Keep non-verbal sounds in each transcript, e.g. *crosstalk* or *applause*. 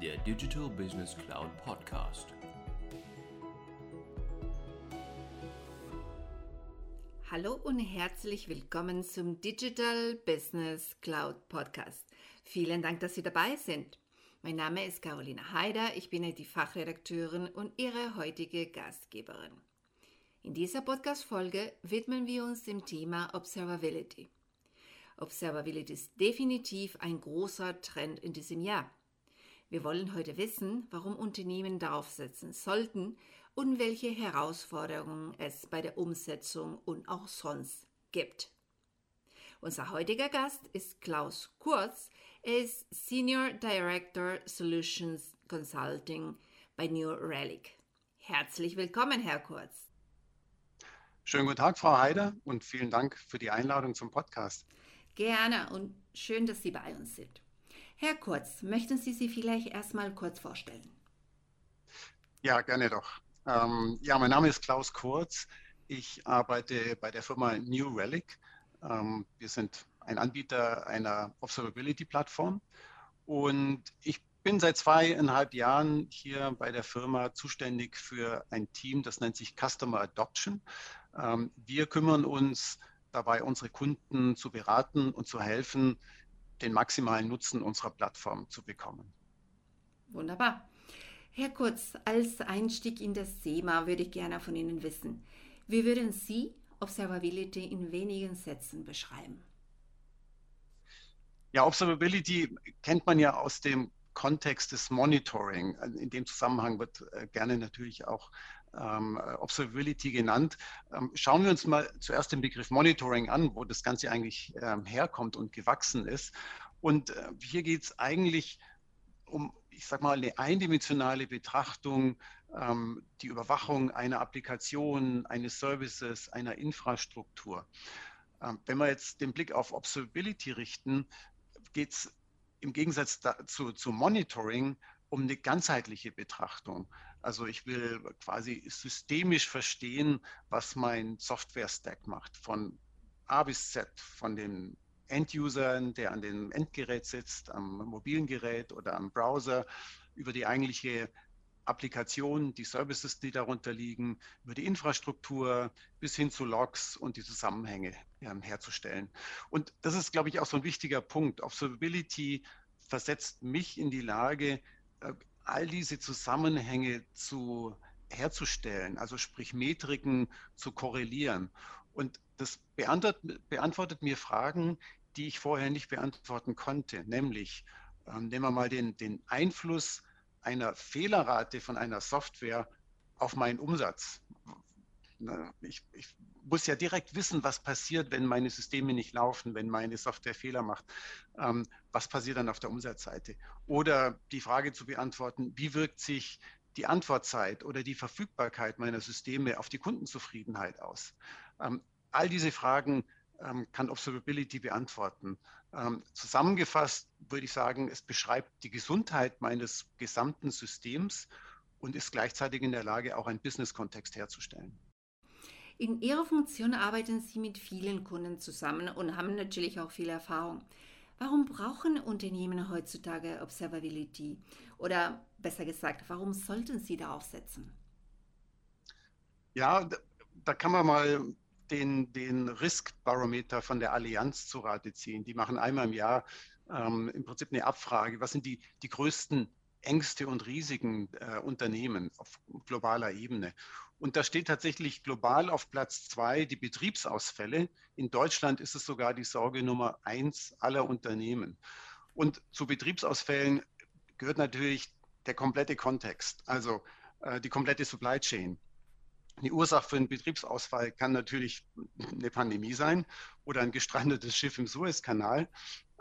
der Digital Business Cloud Podcast. Hallo und herzlich willkommen zum Digital Business Cloud Podcast. Vielen Dank, dass Sie dabei sind. Mein Name ist Carolina Haider, ich bin die Fachredakteurin und Ihre heutige Gastgeberin. In dieser Podcast-Folge widmen wir uns dem Thema Observability. Observability ist definitiv ein großer Trend in diesem Jahr. Wir wollen heute wissen, warum Unternehmen darauf setzen sollten und welche Herausforderungen es bei der Umsetzung und auch sonst gibt. Unser heutiger Gast ist Klaus Kurz. Er ist Senior Director Solutions Consulting bei New Relic. Herzlich willkommen, Herr Kurz. Schönen guten Tag, Frau Heider, und vielen Dank für die Einladung zum Podcast. Gerne und schön, dass Sie bei uns sind. Herr Kurz, möchten Sie sich vielleicht erstmal kurz vorstellen? Ja, gerne doch. Ähm, ja, mein Name ist Klaus Kurz. Ich arbeite bei der Firma New Relic. Ähm, wir sind ein Anbieter einer Observability-Plattform und ich bin seit zweieinhalb Jahren hier bei der Firma zuständig für ein Team, das nennt sich Customer Adoption. Ähm, wir kümmern uns dabei, unsere Kunden zu beraten und zu helfen, den maximalen Nutzen unserer Plattform zu bekommen. Wunderbar. Herr Kurz, als Einstieg in das Thema würde ich gerne von Ihnen wissen, wie würden Sie Observability in wenigen Sätzen beschreiben? Ja, Observability kennt man ja aus dem Kontext des Monitoring. In dem Zusammenhang wird äh, gerne natürlich auch Observability genannt. Ähm, schauen wir uns mal zuerst den Begriff Monitoring an, wo das Ganze eigentlich ähm, herkommt und gewachsen ist. Und äh, hier geht es eigentlich um, ich sage mal, eine eindimensionale Betrachtung, ähm, die Überwachung einer Applikation, eines Services, einer Infrastruktur. Ähm, wenn wir jetzt den Blick auf Observability richten, geht es im Gegensatz dazu, zu Monitoring um eine ganzheitliche Betrachtung. Also ich will quasi systemisch verstehen, was mein Software-Stack macht, von A bis Z, von den End-Usern, der an dem Endgerät sitzt, am mobilen Gerät oder am Browser, über die eigentliche Applikation, die Services, die darunter liegen, über die Infrastruktur bis hin zu Logs und die Zusammenhänge ja, herzustellen. Und das ist, glaube ich, auch so ein wichtiger Punkt. Observability versetzt mich in die Lage, äh, all diese Zusammenhänge zu herzustellen, also sprich Metriken zu korrelieren. Und das beantwortet, beantwortet mir Fragen, die ich vorher nicht beantworten konnte, nämlich ähm, nehmen wir mal den, den Einfluss einer Fehlerrate von einer Software auf meinen Umsatz. Ich, ich, muss ja direkt wissen, was passiert, wenn meine Systeme nicht laufen, wenn meine Software Fehler macht. Ähm, was passiert dann auf der Umsatzseite? Oder die Frage zu beantworten, wie wirkt sich die Antwortzeit oder die Verfügbarkeit meiner Systeme auf die Kundenzufriedenheit aus? Ähm, all diese Fragen ähm, kann Observability beantworten. Ähm, zusammengefasst würde ich sagen, es beschreibt die Gesundheit meines gesamten Systems und ist gleichzeitig in der Lage, auch einen Business-Kontext herzustellen. In Ihrer Funktion arbeiten Sie mit vielen Kunden zusammen und haben natürlich auch viel Erfahrung. Warum brauchen Unternehmen heutzutage Observability? Oder besser gesagt, warum sollten sie darauf setzen? Ja, da kann man mal den, den Risk-Barometer von der Allianz zu Rate ziehen. Die machen einmal im Jahr ähm, im Prinzip eine Abfrage. Was sind die, die größten Ängste und Risiken äh, Unternehmen auf globaler Ebene? Und da steht tatsächlich global auf Platz zwei die Betriebsausfälle. In Deutschland ist es sogar die Sorge Nummer eins aller Unternehmen. Und zu Betriebsausfällen gehört natürlich der komplette Kontext, also äh, die komplette Supply Chain. Die Ursache für einen Betriebsausfall kann natürlich eine Pandemie sein oder ein gestrandetes Schiff im Suezkanal.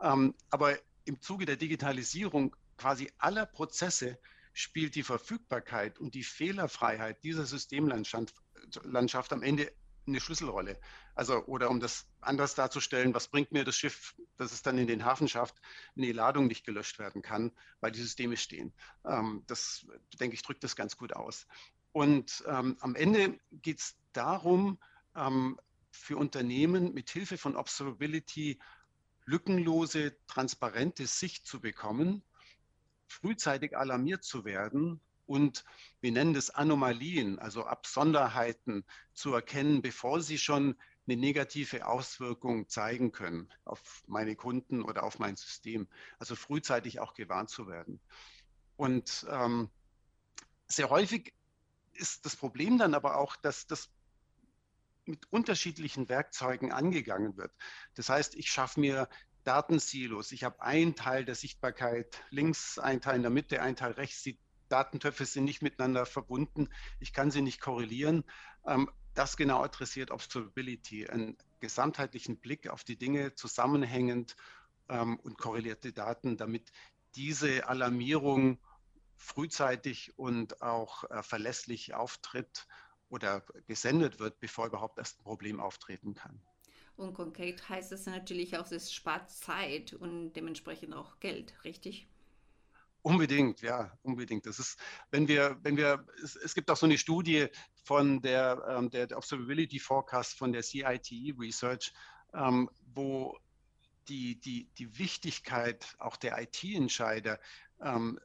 Ähm, aber im Zuge der Digitalisierung quasi aller Prozesse spielt die Verfügbarkeit und die Fehlerfreiheit dieser Systemlandschaft Landschaft am Ende eine Schlüsselrolle. Also, oder um das anders darzustellen, was bringt mir das Schiff, das es dann in den Hafen schafft, wenn die Ladung nicht gelöscht werden kann, weil die Systeme stehen. Ähm, das, denke ich, drückt das ganz gut aus. Und ähm, am Ende geht es darum, ähm, für Unternehmen mit Hilfe von Observability lückenlose, transparente Sicht zu bekommen frühzeitig alarmiert zu werden und wir nennen das Anomalien, also Absonderheiten zu erkennen, bevor sie schon eine negative Auswirkung zeigen können auf meine Kunden oder auf mein System. Also frühzeitig auch gewarnt zu werden. Und ähm, sehr häufig ist das Problem dann aber auch, dass das mit unterschiedlichen Werkzeugen angegangen wird. Das heißt, ich schaffe mir Datensilos. Ich habe einen Teil der Sichtbarkeit links, einen Teil in der Mitte, einen Teil rechts. Die Datentöpfe sind nicht miteinander verbunden. Ich kann sie nicht korrelieren. Ähm, das genau adressiert Observability, einen gesamtheitlichen Blick auf die Dinge zusammenhängend ähm, und korrelierte Daten, damit diese Alarmierung frühzeitig und auch äh, verlässlich auftritt oder gesendet wird, bevor überhaupt erst ein Problem auftreten kann. Und konkret heißt es natürlich auch, es spart Zeit und dementsprechend auch Geld, richtig? Unbedingt, ja, unbedingt. Das ist, wenn wir, wenn wir, es, es gibt auch so eine Studie von der, ähm, der Observability Forecast von der CITE Research, ähm, wo die, die, die Wichtigkeit auch der IT-Entscheider ähm,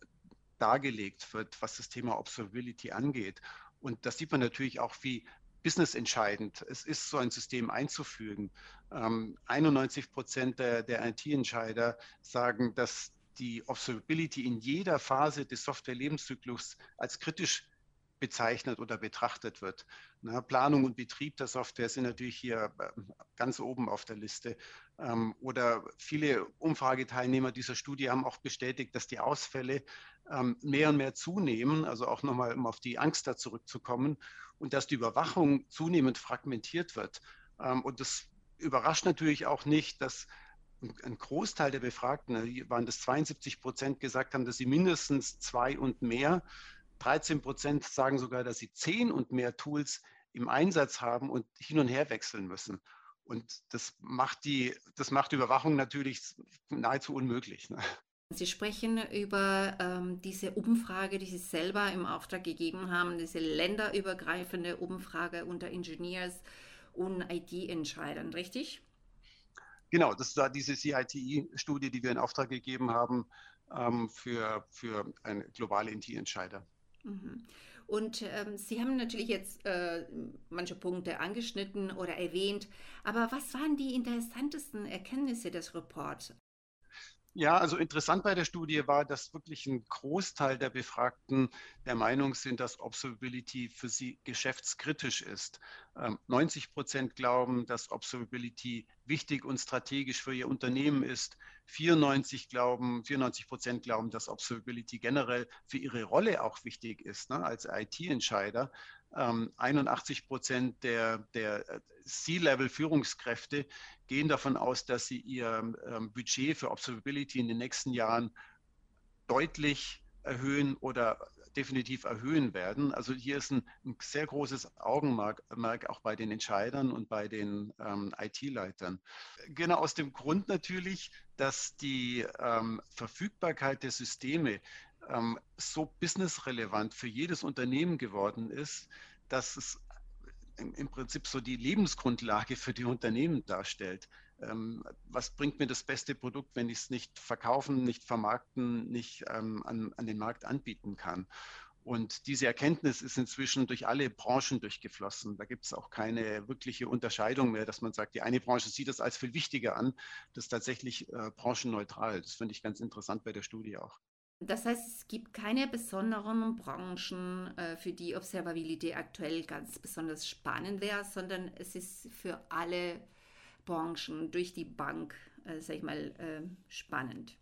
dargelegt wird, was das Thema Observability angeht. Und das sieht man natürlich auch, wie businessentscheidend es ist, so ein System einzufügen. Ähm, 91 Prozent der, der IT-Entscheider sagen, dass die Observability in jeder Phase des Software-Lebenszyklus als kritisch bezeichnet oder betrachtet wird. Na, Planung und Betrieb der Software sind natürlich hier ähm, ganz oben auf der Liste. Ähm, oder viele Umfrageteilnehmer dieser Studie haben auch bestätigt, dass die Ausfälle ähm, mehr und mehr zunehmen, also auch nochmal, um auf die Angst da zurückzukommen, und dass die Überwachung zunehmend fragmentiert wird. und das überrascht natürlich auch nicht, dass ein Großteil der Befragten, waren das 72 Prozent, gesagt haben, dass sie mindestens zwei und mehr, 13 Prozent sagen sogar, dass sie zehn und mehr Tools im Einsatz haben und hin und her wechseln müssen. Und das macht die, das macht Überwachung natürlich nahezu unmöglich. Ne? Sie sprechen über ähm, diese Umfrage, die Sie selber im Auftrag gegeben haben, diese länderübergreifende Umfrage unter Engineers und IT-Entscheidern, richtig? Genau, das war diese CITI-Studie, die wir in Auftrag gegeben haben ähm, für, für globale IT-Entscheider. Mhm. Und ähm, Sie haben natürlich jetzt äh, manche Punkte angeschnitten oder erwähnt, aber was waren die interessantesten Erkenntnisse des Reports? Ja, also interessant bei der Studie war, dass wirklich ein Großteil der Befragten der Meinung sind, dass Observability für sie geschäftskritisch ist. 90 ähm, Prozent glauben, dass Observability wichtig und strategisch für ihr Unternehmen ist. 94 glauben, 94 Prozent glauben, dass Observability generell für ihre Rolle auch wichtig ist, ne, als IT-Entscheider. 81 ähm, Prozent der, der äh, C-Level-Führungskräfte gehen davon aus, dass sie ihr ähm, Budget für Observability in den nächsten Jahren deutlich erhöhen oder definitiv erhöhen werden. Also hier ist ein, ein sehr großes Augenmerk auch bei den Entscheidern und bei den ähm, IT-Leitern. Genau aus dem Grund natürlich, dass die ähm, Verfügbarkeit der Systeme ähm, so businessrelevant für jedes Unternehmen geworden ist, dass es im, Prinzip so die Lebensgrundlage für die Unternehmen darstellt. Ähm, was bringt mir das beste Produkt, wenn ich es nicht verkaufen, nicht vermarkten, nicht ähm, an, an den Markt anbieten kann? Und diese Erkenntnis ist inzwischen durch alle Branchen durchgeflossen. Da gibt es auch keine wirkliche Unterscheidung mehr, dass man sagt, die eine Branche sieht das als viel wichtiger an. Das ist tatsächlich äh, branchenneutral. Das finde ich ganz interessant bei der Studie auch. Das heißt, es gibt keine besonderen Branchen, äh, für die Observability aktuell ganz besonders spannend wäre, sondern es ist für alle Branchen durch die Bank, äh, sag ich mal, äh, spannend.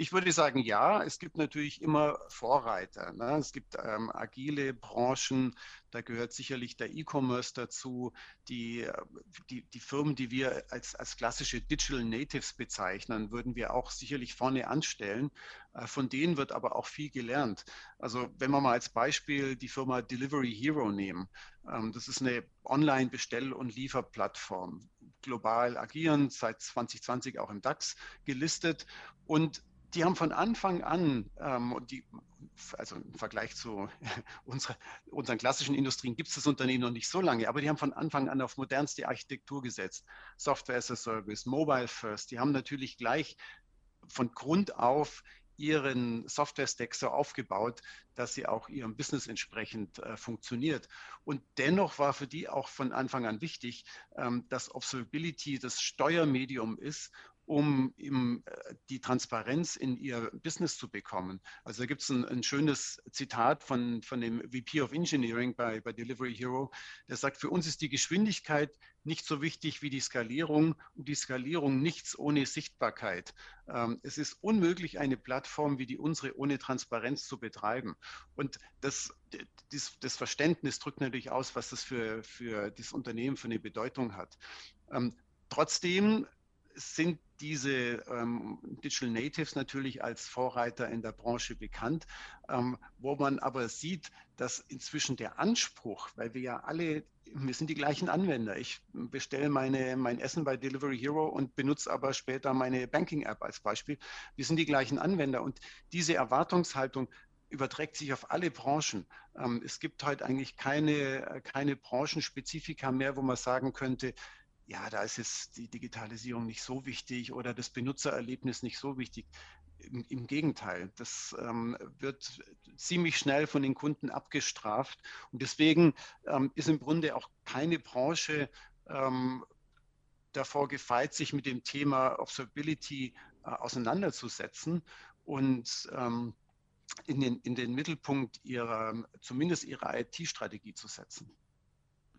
Ich würde sagen, ja, es gibt natürlich immer Vorreiter. Ne? Es gibt ähm, agile Branchen, da gehört sicherlich der E-Commerce dazu, die, die, die, Firmen, die wir als, als klassische Digital Natives bezeichnen, würden wir auch sicherlich vorne anstellen. Äh, von denen wird aber auch viel gelernt. Also wenn wir mal als Beispiel die Firma Delivery Hero nehmen, ähm, das ist eine Online-Bestell- und Lieferplattform global agierend, seit 2020 auch im DAX gelistet. Und die haben von Anfang an, ähm, die, also im Vergleich zu *laughs* unserer, unseren klassischen Industrien gibt es das Unternehmen noch nicht so lange, aber die haben von Anfang an auf modernste Architektur gesetzt. Software as a Service, Mobile First, die haben natürlich gleich von Grund auf ihren Software-Stack so aufgebaut, dass sie auch ihrem Business entsprechend äh, funktioniert. Und dennoch war für die auch von Anfang an wichtig, ähm, dass Observability das Steuermedium ist, um eben äh, die Transparenz in ihr Business zu bekommen. Also da gibt es ein, ein, schönes Zitat von, von dem VP of Engineering bei, bei Delivery Hero, der sagt, für uns ist die Geschwindigkeit nicht so wichtig wie die Skalierung und die Skalierung nichts ohne Sichtbarkeit. Ähm, es ist unmöglich, eine Plattform wie die unsere ohne Transparenz zu betreiben. Und das, das, das Verständnis drückt natürlich aus, was das für, für das Unternehmen für eine Bedeutung hat. Ähm, trotzdem sind diese ähm, Digital Natives natürlich als Vorreiter in der Branche bekannt, ähm, wo man aber sieht, dass inzwischen der Anspruch, weil wir ja alle, wir sind die gleichen Anwender. Ich bestelle meine, mein Essen bei Delivery Hero und benutze aber später meine Banking-App als Beispiel. Wir sind die gleichen Anwender und diese Erwartungshaltung überträgt sich auf alle Branchen. Ähm, es gibt heute eigentlich keine, keine Branchenspezifika mehr, wo man sagen könnte, ja, da ist jetzt die Digitalisierung nicht so wichtig oder das Benutzererlebnis nicht so wichtig. Im, im Gegenteil, das ähm, wird ziemlich schnell von den Kunden abgestraft. Und deswegen ähm, ist im Grunde auch keine Branche ähm, davor gefeit, sich mit dem Thema Observability äh, auseinanderzusetzen und ähm, in, den, in den Mittelpunkt ihrer, zumindest ihrer IT-Strategie zu setzen.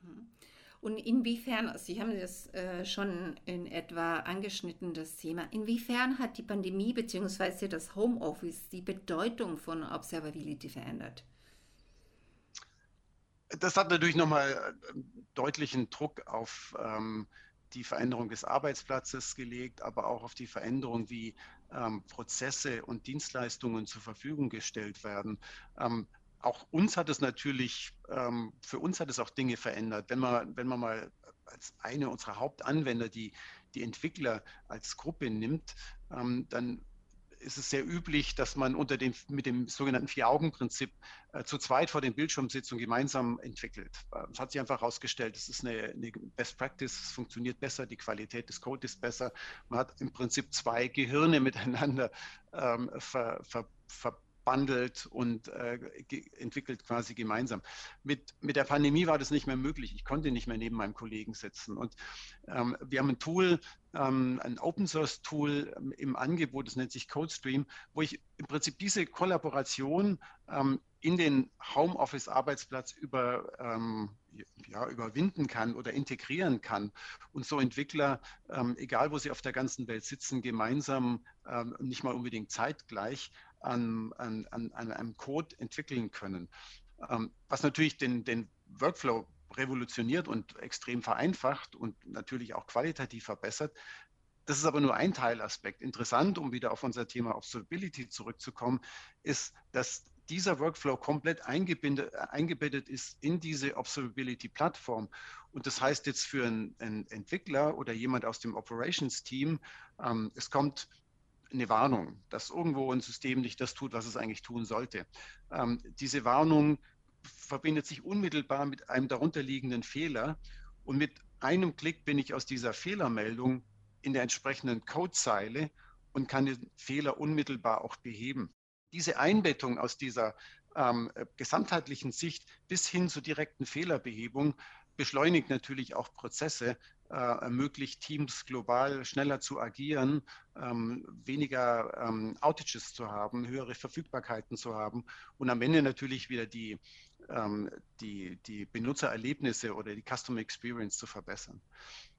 Mhm. Und inwiefern, Sie haben das äh, schon in etwa angeschnitten, das Thema, inwiefern hat die Pandemie bzw. das Homeoffice die Bedeutung von Observability verändert? Das hat natürlich nochmal äh, deutlichen Druck auf ähm, die Veränderung des Arbeitsplatzes gelegt, aber auch auf die Veränderung, wie ähm, Prozesse und Dienstleistungen zur Verfügung gestellt werden. Ähm, auch uns hat es natürlich, ähm, für uns hat es auch Dinge verändert. Wenn man, wenn man mal als eine unserer Hauptanwender die, die Entwickler als Gruppe nimmt, ähm, dann ist es sehr üblich, dass man unter dem, mit dem sogenannten Vier-Augen-Prinzip äh, zu zweit vor dem Bildschirm sitzt und gemeinsam entwickelt. Es hat sich einfach herausgestellt, es ist eine, eine, Best Practice, es funktioniert besser, die Qualität des Codes ist besser. Man hat im Prinzip zwei Gehirne *laughs* miteinander ähm, ver, ver, ver bundelt und äh, entwickelt quasi gemeinsam. Mit, mit der Pandemie war das nicht mehr möglich. Ich konnte nicht mehr neben meinem Kollegen sitzen. Und ähm, wir haben ein Tool, ähm, ein Open Source Tool ähm, im Angebot, das nennt sich CodeStream, wo ich im Prinzip diese Kollaboration ähm, in den Homeoffice-Arbeitsplatz über, ähm, ja, überwinden kann oder integrieren kann und so Entwickler, ähm, egal wo sie auf der ganzen Welt sitzen, gemeinsam, ähm, nicht mal unbedingt zeitgleich, an, an, an, an einem Code entwickeln können. Ähm, was natürlich den, den Workflow revolutioniert und extrem vereinfacht und natürlich auch qualitativ verbessert. Das ist aber nur ein Teilaspekt. Interessant, um wieder auf unser Thema Observability zurückzukommen, ist, dass dieser Workflow komplett eingebettet, eingebettet ist in diese Observability-Plattform. Und das heißt jetzt für einen, einen Entwickler oder jemand aus dem Operations-Team, ähm, es kommt eine Warnung, dass irgendwo ein System nicht das tut, was es eigentlich tun sollte. Ähm, diese Warnung verbindet sich unmittelbar mit einem darunterliegenden Fehler und mit einem Klick bin ich aus dieser Fehlermeldung in der entsprechenden Codezeile und kann den Fehler unmittelbar auch beheben. Diese Einbettung aus dieser ähm, gesamtheitlichen Sicht bis hin zur direkten Fehlerbehebung beschleunigt natürlich auch Prozesse, äh, ermöglicht Teams global schneller zu agieren, ähm, weniger ähm, Outages zu haben, höhere Verfügbarkeiten zu haben und am Ende natürlich wieder die, ähm, die, die Benutzererlebnisse oder die Customer Experience zu verbessern.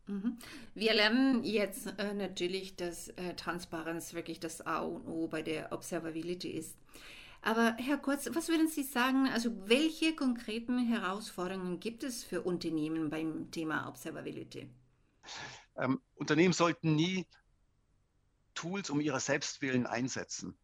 Mhm. Wir lernen jetzt äh, natürlich, dass äh, Transparenz wirklich das A und O bei der Observability ist. Aber Herr Kurz, was würden Sie sagen, also welche konkreten Herausforderungen gibt es für Unternehmen beim Thema Observability? Ähm, Unternehmen sollten nie Tools um ihrer Selbstwillen einsetzen.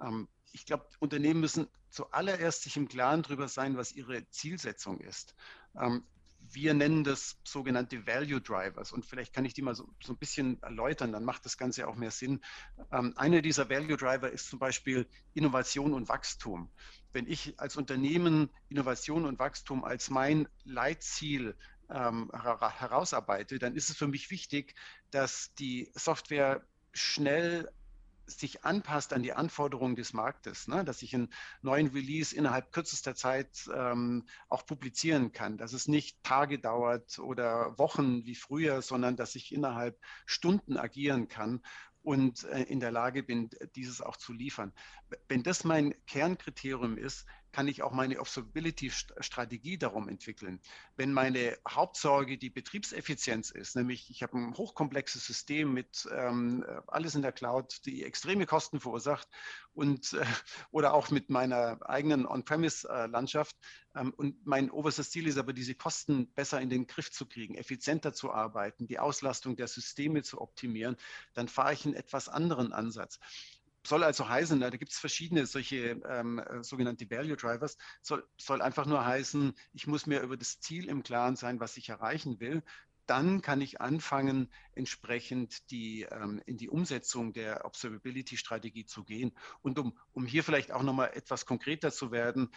Ähm, ich glaube, Unternehmen müssen zuallererst sich im Klaren darüber sein, was ihre Zielsetzung ist. Ähm, wir nennen das sogenannte Value Drivers und vielleicht kann ich die mal so, so ein bisschen erläutern, dann macht das Ganze auch mehr Sinn. Ähm, einer dieser Value Driver ist zum Beispiel Innovation und Wachstum. Wenn ich als Unternehmen Innovation und Wachstum als mein Leitziel ähm, herausarbeite, dann ist es für mich wichtig, dass die Software schnell sich anpasst an die Anforderungen des Marktes, ne? dass ich einen neuen Release innerhalb kürzester Zeit ähm, auch publizieren kann, dass es nicht Tage dauert oder Wochen wie früher, sondern dass ich innerhalb Stunden agieren kann und äh, in der Lage bin, dieses auch zu liefern. Wenn das mein Kernkriterium ist, kann ich auch meine Observability-Strategie darum entwickeln. Wenn meine Hauptsorge die Betriebseffizienz ist, nämlich ich habe ein hochkomplexes System mit ähm, alles in der Cloud, die extreme Kosten verursacht und äh, oder auch mit meiner eigenen On-Premise-Landschaft ähm, und mein oberstes Ziel ist aber, diese Kosten besser in den Griff zu kriegen, effizienter zu arbeiten, die Auslastung der Systeme zu optimieren, dann fahre ich einen etwas anderen Ansatz soll also heißen, da gibt es verschiedene solche ähm, äh, sogenannte Value Drivers, soll, soll einfach nur heißen, ich muss mir über das Ziel im Klaren sein, was ich erreichen will. Dann kann ich anfangen, entsprechend die, ähm, in die Umsetzung der Observability-Strategie zu gehen. Und um, um hier vielleicht auch nochmal etwas konkreter zu werden,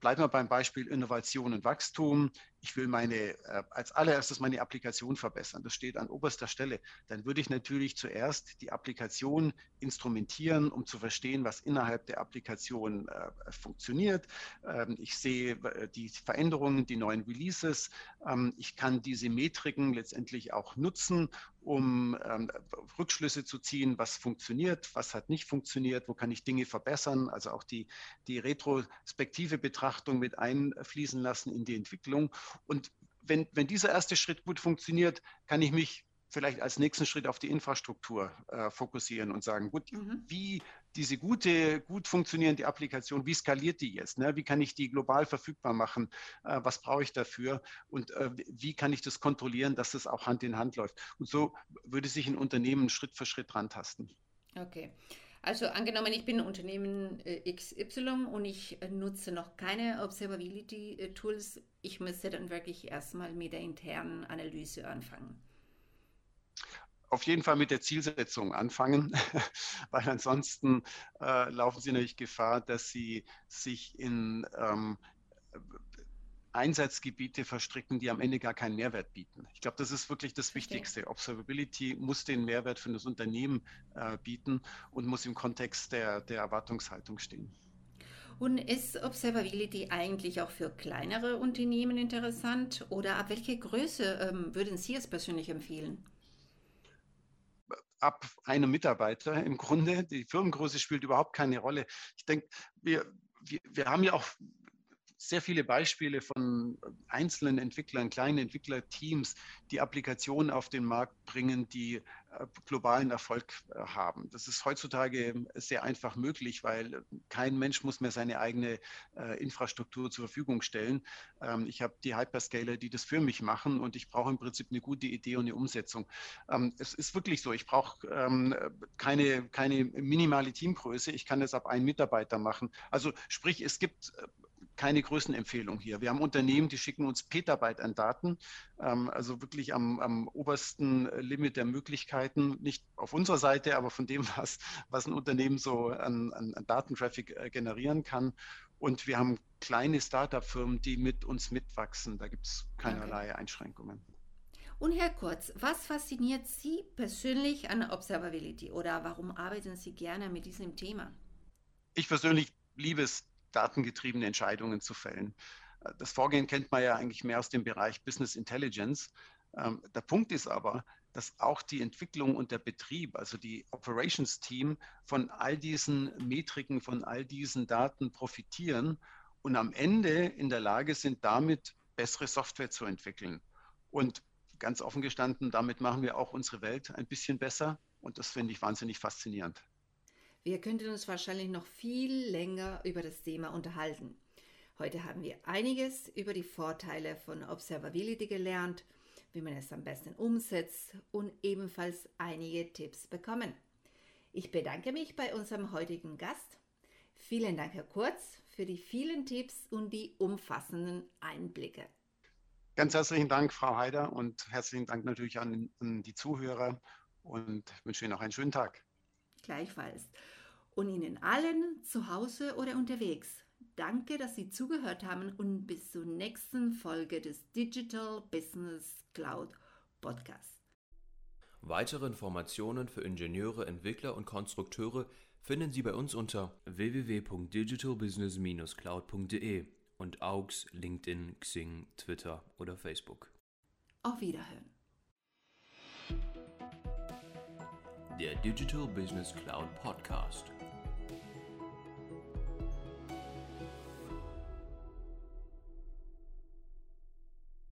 bleiben wir beim Beispiel Innovation und Wachstum ich will meine, äh, als allererstes meine Applikation verbessern. Das steht an oberster Stelle. Dann würde ich natürlich zuerst die Applikation instrumentieren, um zu verstehen, was innerhalb der Applikation äh, funktioniert. Ähm, ich sehe die Veränderungen, die neuen Releases. Ähm, ich kann diese Metriken letztendlich auch nutzen, um ähm, Rückschlüsse zu ziehen, was funktioniert, was hat nicht funktioniert, wo kann ich Dinge verbessern, also auch die, die retrospektive Betrachtung mit einfließen lassen in die Entwicklung und wenn, wenn dieser erste Schritt gut funktioniert, kann ich mich vielleicht als nächsten Schritt auf die Infrastruktur äh, fokussieren und sagen, gut, mhm. wie diese gute, gut funktionierende Applikation, wie skaliert die jetzt? Ne? Wie kann ich die global verfügbar machen? Äh, was brauche ich dafür? Und äh, wie kann ich das kontrollieren, dass das auch Hand in Hand läuft? Und so würde sich ein Unternehmen Schritt für Schritt rantasten. Okay. Also angenommen, ich bin Unternehmen äh, XY und ich äh, nutze noch keine Observability-Tools. Ich müsste dann wirklich erstmal mit der internen Analyse anfangen. Auf jeden Fall mit der Zielsetzung anfangen, *laughs* weil ansonsten äh, laufen Sie natürlich Gefahr, dass Sie sich in ähm, Einsatzgebiete verstricken, die am Ende gar keinen Mehrwert bieten. Ich glaube, das ist wirklich das Wichtigste. Observability muss den Mehrwert für das Unternehmen äh, bieten und muss im Kontext der, der Erwartungshaltung stehen. Und ist Observability eigentlich auch für kleinere Unternehmen interessant oder ab welcher Größe ähm, würden Sie es persönlich empfehlen? Ab einem Mitarbeiter im Grunde. Die Firmengröße spielt überhaupt keine Rolle. Ich denke, wir, wir, wir haben ja auch sehr viele Beispiele von einzelnen Entwicklern, kleinen Entwicklerteams, die Applikationen auf den Markt bringen, die äh, globalen Erfolg äh, haben. Das ist heutzutage sehr einfach möglich, weil kein Mensch muss mehr seine eigene äh, Infrastruktur zur Verfügung stellen. Ähm, ich habe die Hyperscaler, die das für mich machen und ich brauche im Prinzip eine gute Idee und eine Umsetzung. Ähm, es ist wirklich so, ich brauche ähm, keine, keine minimale Teamgröße. Ich kann das ab einem Mitarbeiter machen. Also sprich, es gibt keine Größenempfehlung hier. Wir haben Unternehmen, die schicken uns Petabyte an Daten, ähm, also wirklich am, am, obersten Limit der Möglichkeiten, nicht auf unserer Seite, aber von dem, *laughs* was, was ein Unternehmen so an, an, an Datentraffic äh, generieren kann. Und wir haben kleine Startup-Firmen, die mit uns mitwachsen. Da gibt es keinerlei okay. Einschränkungen. Und Herr Kurz, was fasziniert Sie persönlich an Observability oder warum arbeiten Sie gerne mit diesem Thema? Ich persönlich liebe es, datengetriebene Entscheidungen zu fällen. Äh, das Vorgehen kennt man ja eigentlich mehr aus dem Bereich Business Intelligence. Ähm, der Punkt ist aber, dass auch die Entwicklung und der Betrieb, also die Operations Team, von all diesen Metriken, von all diesen Daten profitieren und am Ende in der Lage sind, damit bessere Software zu entwickeln. Und ganz offen gestanden, damit machen wir auch unsere Welt ein bisschen besser. Und das finde ich wahnsinnig faszinierend. Wir könnten uns wahrscheinlich noch viel länger über das Thema unterhalten. Heute haben wir einiges über die Vorteile von Observability gelernt, wie man es am besten umsetzt und ebenfalls einige Tipps bekommen. Ich bedanke mich bei unserem heutigen Gast. Vielen Dank, Herr Kurz, für die vielen Tipps und die umfassenden Einblicke. Ganz herzlichen Dank, Frau Haider, und herzlichen Dank natürlich an, an die Zuhörer und wünsche Ihnen noch einen schönen Tag. Gleichfalls und Ihnen allen zu Hause oder unterwegs. Danke, dass Sie zugehört haben und bis zur nächsten Folge des Digital Business Cloud Podcast. Weitere Informationen für Ingenieure, Entwickler und Konstrukteure finden Sie bei uns unter www.digitalbusiness-cloud.de und AUX, LinkedIn, Xing, Twitter oder Facebook. Auf Wiederhören. Der Digital Business Cloud Podcast.